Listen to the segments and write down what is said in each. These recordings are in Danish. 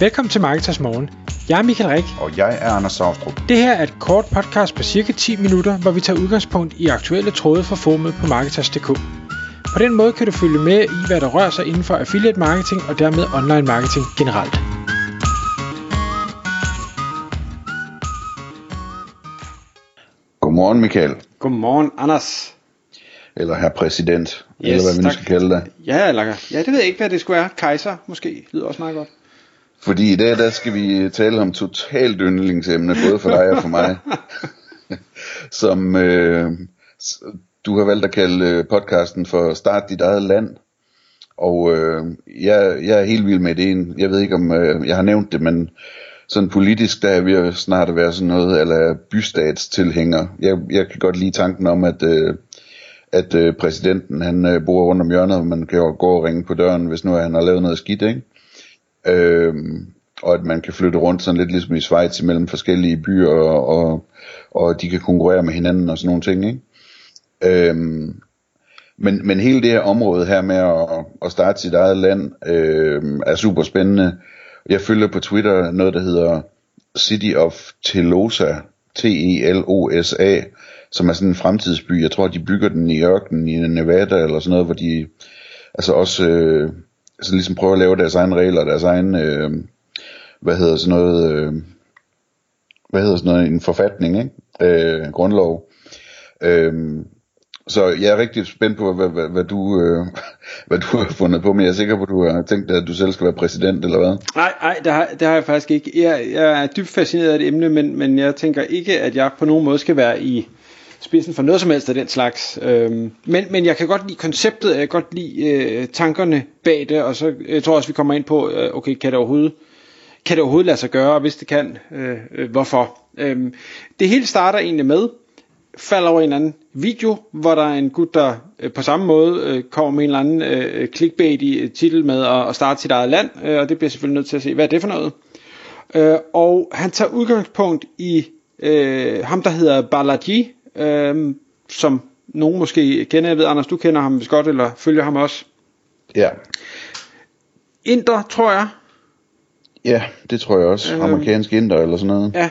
Velkommen til Marketers Morgen. Jeg er Michael Rik. Og jeg er Anders Saustrup. Det her er et kort podcast på cirka 10 minutter, hvor vi tager udgangspunkt i aktuelle tråde fra formet på Marketers.dk. På den måde kan du følge med i, hvad der rører sig inden for affiliate marketing og dermed online marketing generelt. Godmorgen, Michael. Godmorgen, Anders. Eller herr præsident. Yes, eller hvad vi nu skal kalde det. Ja, eller, ja, det ved jeg ikke, hvad det skulle være. Kejser, måske. Lyder også meget godt. Fordi i dag, der skal vi tale om totalt yndlingsemne, både for dig og for mig. Som øh, du har valgt at kalde øh, podcasten for Start dit eget land. Og øh, jeg, jeg er helt vild med ideen. Jeg ved ikke, om øh, jeg har nævnt det, men sådan politisk, der er vi snart at være sådan noget, eller bystatstilhænger. Jeg, jeg kan godt lide tanken om, at, øh, at øh, præsidenten, han øh, bor rundt om hjørnet, og man kan jo gå og ringe på døren, hvis nu han har lavet noget skidt, ikke? Øhm, og at man kan flytte rundt sådan lidt ligesom i Schweiz mellem forskellige byer, og, og, og de kan konkurrere med hinanden og sådan nogle ting, ikke? Øhm, men, men hele det her område her med at, at starte sit eget land øhm, er super spændende. Jeg følger på Twitter noget, der hedder City of Telosa, T-E-L-O-S-A, som er sådan en fremtidsby. Jeg tror, de bygger den i ørkenen i Nevada eller sådan noget, hvor de altså også øh, så ligesom prøver at lave deres egne regler, deres egen, øh, hvad hedder sådan noget, øh, hvad hedder sådan noget, en forfatning, ikke? Øh, grundlov. Øh, så jeg er rigtig spændt på, hvad, hvad, hvad, du, øh, hvad du har fundet på, men jeg er sikker på, at du har tænkt dig, at du selv skal være præsident, eller hvad? Nej, nej, det har, det har jeg faktisk ikke. Jeg, jeg er dybt fascineret af et emne, men, men jeg tænker ikke, at jeg på nogen måde skal være i spidsen for noget som helst af den slags. Øhm, men, men jeg kan godt lide konceptet, jeg kan godt lide øh, tankerne bag det, og så jeg tror også, vi kommer ind på, øh, okay, kan det overhovedet kan det overhovedet lade sig gøre, og hvis det kan, øh, øh, hvorfor. Øhm, det hele starter egentlig med, falder over en eller anden video, hvor der er en gut, der øh, på samme måde øh, kommer med en eller anden øh, clickbait i øh, titel med at, at starte sit eget land, øh, og det bliver selvfølgelig nødt til at se, hvad er det for noget. Øh, og han tager udgangspunkt i øh, ham, der hedder Balaji, øh, som nogen måske kender. Jeg ved, Anders, du kender ham vist godt, eller følger ham også. Ja, Inder, tror jeg. ja det tror jeg også. Øhm. Amerikansk inder eller sådan noget. Ja,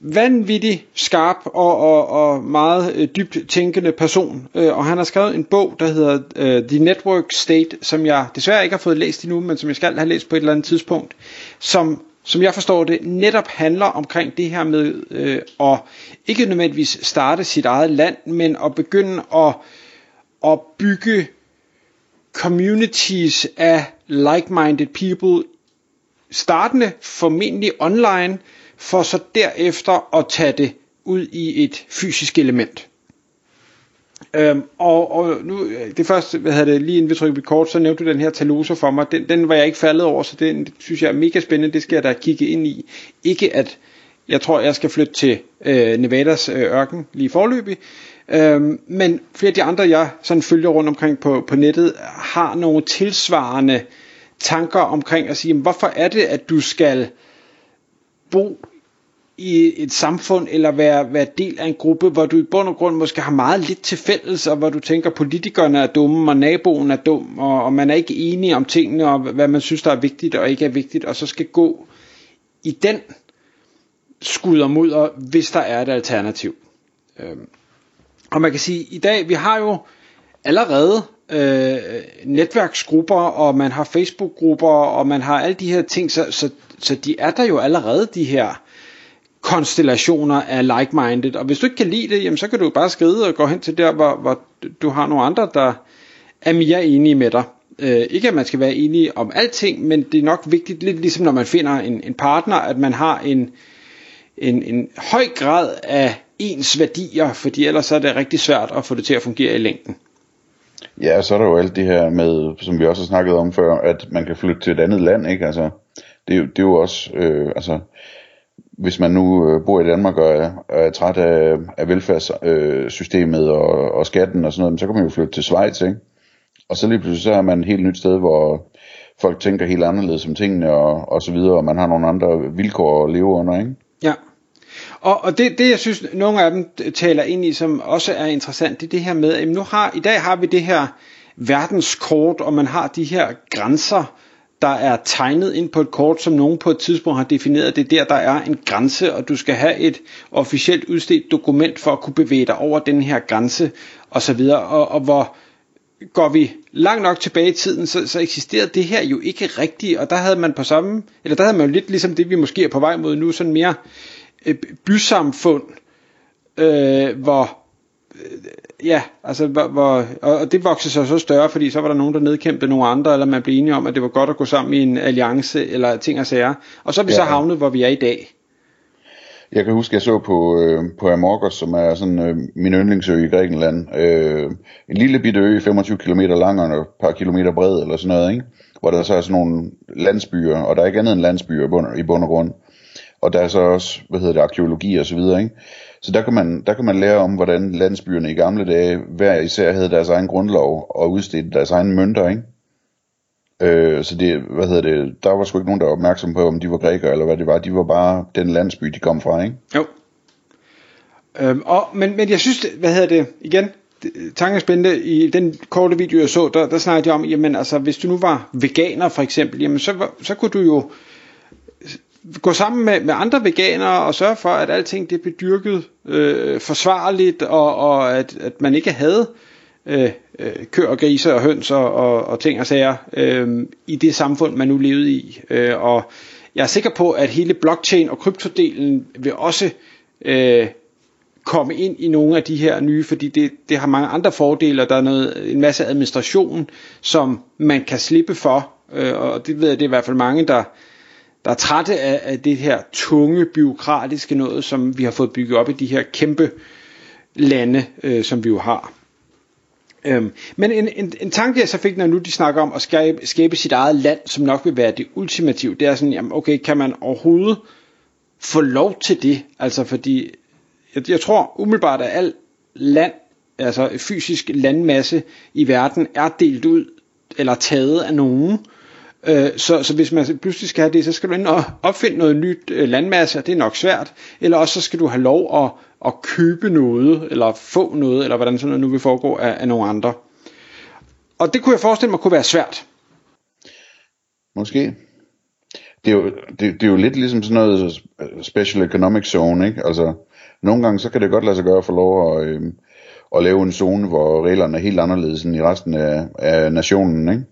vanvittig skarp og, og, og meget øh, dybt tænkende person. Øh, og han har skrevet en bog, der hedder øh, The Network State, som jeg desværre ikke har fået læst endnu, men som jeg skal have læst på et eller andet tidspunkt, som, som jeg forstår det, netop handler omkring det her med øh, at ikke nødvendigvis starte sit eget land, men at begynde at, at bygge communities af like-minded people startende formentlig online, for så derefter at tage det ud i et fysisk element. Øhm, og, og nu, øh, det første, hvad havde det, lige inden vi trykkede på kort, så nævnte du den her Talosa for mig, den, den var jeg ikke faldet over, så den synes jeg er mega spændende, det skal jeg da kigge ind i. Ikke at, jeg tror, jeg skal flytte til øh, Nevadas øh, ørken lige forløbig, øhm, men flere af de andre, jeg sådan følger rundt omkring på, på nettet, har nogle tilsvarende tanker omkring at sige, jamen, hvorfor er det, at du skal bo i et samfund, eller være, være del af en gruppe, hvor du i bund og grund måske har meget lidt til fælles, og hvor du tænker, politikerne er dumme, og naboen er dum, og, og man er ikke enige om tingene, og hvad man synes, der er vigtigt og ikke er vigtigt, og så skal gå i den skulder mudder, hvis der er et alternativ. Øhm. Og man kan sige, at i dag, vi har jo allerede øh, netværksgrupper, og man har Facebook-grupper, og man har alle de her ting, så, så, så de er der jo allerede, de her konstellationer af like-minded, og hvis du ikke kan lide det, jamen, så kan du bare skride og gå hen til der, hvor, hvor du har nogle andre, der er mere enige med dig. Øh, ikke at man skal være enige om alting, men det er nok vigtigt, lidt ligesom når man finder en, en partner, at man har en, en, en høj grad af ens værdier, fordi ellers er det rigtig svært at få det til at fungere i længden. Ja, så er der jo alt det her med, som vi også har snakket om før, at man kan flytte til et andet land, ikke? Altså, det, er det er jo også, øh, altså, hvis man nu øh, bor i Danmark og er, er træt af, af velfærdssystemet øh, og, og skatten og sådan noget, så kan man jo flytte til Schweiz, ikke? Og så lige pludselig så er man et helt nyt sted, hvor folk tænker helt anderledes om tingene og, og så videre, og man har nogle andre vilkår at leve under, ikke? Ja. Og, og det, det, jeg synes, nogle af dem taler ind i, som også er interessant, det er det her med, at nu har, i dag har vi det her verdenskort, og man har de her grænser, der er tegnet ind på et kort, som nogen på et tidspunkt har defineret. Det er der, der er en grænse, og du skal have et officielt udstedt dokument for at kunne bevæge dig over den her grænse, osv. Og, og hvor går vi langt nok tilbage i tiden, så, så eksisterede det her jo ikke rigtigt, og der havde man på samme, eller der havde man jo lidt ligesom det, vi måske er på vej mod nu, sådan mere øh, bysamfund, øh, hvor øh, ja, altså hvor, hvor, og det voksede sig så større, fordi så var der nogen, der nedkæmpede nogle andre, eller man blev enige om, at det var godt at gå sammen i en alliance, eller ting og sager. Og så er vi ja. så havnet, hvor vi er i dag. Jeg kan huske, jeg så på, øh, på Amorgos, som er sådan øh, min yndlingsø i Grækenland. Øh, en lille bitte ø, 25 km lang og et par kilometer bred, eller sådan noget, ikke? hvor der så er sådan nogle landsbyer, og der er ikke andet end landsbyer i bund, i bund og grund. Og der er så også, hvad hedder det, arkeologi og så videre, ikke? Så der kan, man, der kan man lære om, hvordan landsbyerne i gamle dage hver især havde deres egen grundlov og udstedte deres egen mønter, ikke? Øh, så det, hvad hedder det, der var sgu ikke nogen, der var opmærksom på, om de var grækere eller hvad det var. De var bare den landsby, de kom fra, ikke? Jo. Øhm, og, men, men jeg synes, hvad hedder det, igen, tankespændende. I den korte video, jeg så, der, der snakkede jeg om, jamen altså, hvis du nu var veganer for eksempel, jamen så, så kunne du jo gå sammen med, med andre veganere og sørge for, at alting det blev dyrket øh, forsvarligt, og, og at, at man ikke havde øh, øh, køer og grise og høns og, og, og ting og sager øh, i det samfund, man nu levede i. Øh, og jeg er sikker på, at hele blockchain og kryptodelen vil også øh, komme ind i nogle af de her nye, fordi det, det har mange andre fordele, og der er noget, en masse administration, som man kan slippe for, øh, og det ved jeg, det er i hvert fald mange, der, der er trætte af, af det her tunge, byråkratiske noget, som vi har fået bygget op i de her kæmpe lande, øh, som vi jo har. Øhm, men en, en, en tanke jeg så fik, når nu de snakker om at skabe, skabe sit eget land, som nok vil være det ultimative, det er sådan, jamen okay, kan man overhovedet få lov til det? Altså fordi, jeg, jeg tror umiddelbart, at al land, altså fysisk landmasse i verden, er delt ud, eller taget af nogen, Øh, så, så hvis man pludselig skal have det, så skal du ind og opfinde noget nyt øh, landmasse, og det er nok svært. Eller også så skal du have lov at, at købe noget, eller få noget, eller hvordan sådan noget nu vil foregå af, af nogle andre. Og det kunne jeg forestille mig kunne være svært. Måske. Det er, jo, det, det er jo lidt ligesom sådan noget øh, special economic zone, ikke? Altså, nogle gange så kan det godt lade sig gøre for lov at, øh, at lave en zone, hvor reglerne er helt anderledes end i resten af, af nationen, ikke?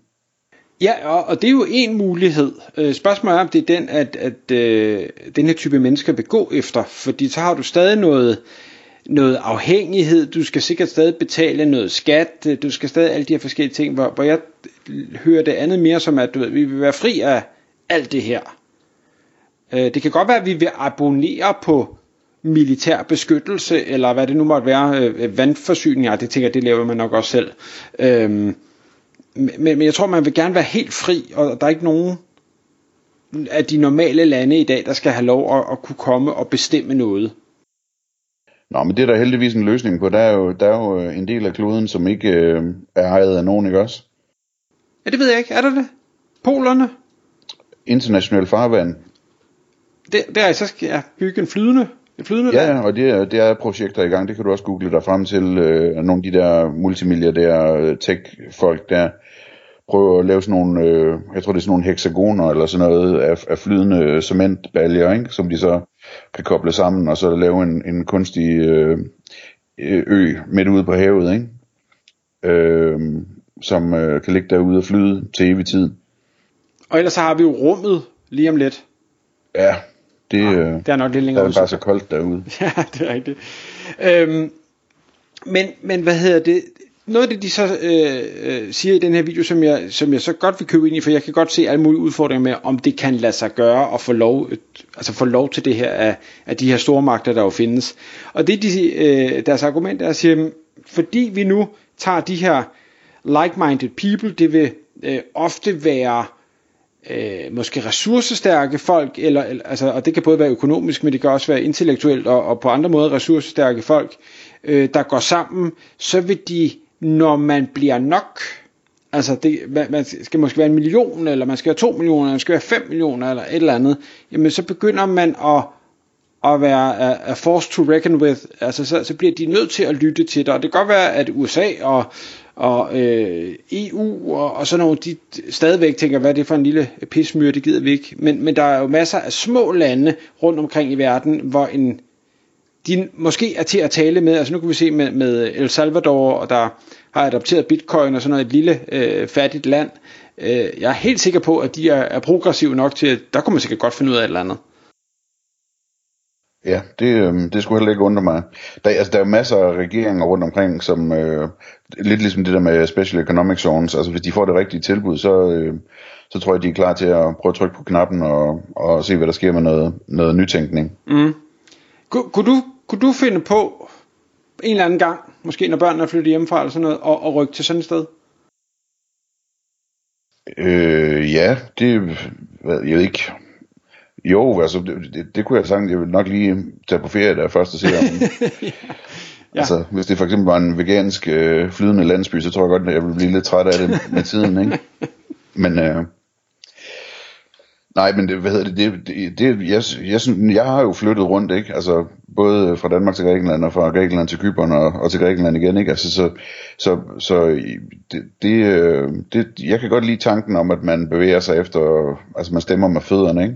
Ja, og, og det er jo en mulighed. Øh, spørgsmålet er, om det er den, at, at øh, den her type mennesker vil gå efter, fordi så har du stadig noget, noget afhængighed, du skal sikkert stadig betale noget skat, øh, du skal stadig alle de her forskellige ting, hvor, hvor jeg hører det andet mere som, at du ved, vi vil være fri af alt det her. Øh, det kan godt være, at vi vil abonnere på militær beskyttelse, eller hvad det nu måtte være, øh, vandforsyning, ja, det tænker jeg, det laver man nok også selv. Øh, men, men jeg tror, man vil gerne være helt fri, og der er ikke nogen af de normale lande i dag, der skal have lov at, at kunne komme og bestemme noget. Nå, men det er der heldigvis en løsning på. Der er jo, der er jo en del af kloden, som ikke øh, er ejet af nogen, ikke også? Ja, det ved jeg ikke. Er der det? Polerne? International farvand. Det, der så skal jeg bygge en flydende flydende Ja, og det er, det er projekter i gang. Det kan du også google dig frem til. Øh, nogle af de der multimilliardære øh, tech-folk der prøver at lave sådan nogle, øh, jeg tror det er sådan nogle hexagoner eller sådan noget af, af flydende cementbaljer, ikke? som de så kan koble sammen og så lave en, en kunstig øh, ø midt ude på havet, ikke? Øh, som øh, kan ligge derude og flyde til evig tid. Og ellers så har vi jo rummet lige om lidt. Ja, det, ja, øh, det er nok lidt længere Det er bare så koldt derude. ja, det er rigtigt. Øhm, men, men hvad hedder det? Noget af det, de så øh, øh, siger i den her video, som jeg, som jeg så godt vil købe ind i, for jeg kan godt se alle mulige udfordringer med, om det kan lade sig gøre at få lov, altså få lov til det her af, af de her store magter, der jo findes. Og det de, øh, deres argument er at sige, fordi vi nu tager de her like-minded people, det vil øh, ofte være øh, øh, måske ressourcestærke folk, eller, eller, altså, og det kan både være økonomisk, men det kan også være intellektuelt og, og på andre måder ressourcestærke folk, øh, der går sammen, så vil de, når man bliver nok, altså det, man skal måske være en million, eller man skal være to millioner, eller man skal være fem millioner, eller et eller andet, jamen så begynder man at, at være a, a force to reckon with, altså så, så bliver de nødt til at lytte til dig, og det kan godt være, at USA og og øh, EU og, og sådan nogle, de stadigvæk tænker, hvad er det for en lille pismyr, det gider vi ikke. Men, men der er jo masser af små lande rundt omkring i verden, hvor en, de måske er til at tale med, altså nu kan vi se med, med El Salvador, og der har adopteret bitcoin og sådan noget, et lille øh, fattigt land. Øh, jeg er helt sikker på, at de er, er progressive nok til, at der kunne man sikkert godt finde ud af et eller andet. Ja, det, øh, det skulle heller ikke undre mig. Der, altså, der er masser af regeringer rundt omkring, som øh, lidt ligesom det der med Special Economic Zones, altså hvis de får det rigtige tilbud, så, øh, så tror jeg, de er klar til at prøve at trykke på knappen og, og se, hvad der sker med noget, noget nytænkning. Mm. Kunne, kunne, du, kunne du finde på en eller anden gang, måske når børnene er flyttet hjemmefra eller sådan noget, og, og rykke til sådan et sted? Øh, ja, det, jeg ved ikke, jo, altså, det, det, det kunne jeg sagt, jeg vil nok lige tage på ferie der først og se om. ja. Altså, hvis det for eksempel var en vegansk øh, flydende landsby, så tror jeg godt, at jeg ville blive lidt træt af det med tiden, ikke? Men, øh, nej, men det, hvad hedder det, det, det, det jeg, jeg, synes, jeg har jo flyttet rundt, ikke? Altså, både fra Danmark til Grækenland, og fra Grækenland til Kypern, og, og til Grækenland igen, ikke? Altså, så, så, så det, det, øh, det, jeg kan godt lide tanken om, at man bevæger sig efter, altså man stemmer med fødderne, ikke?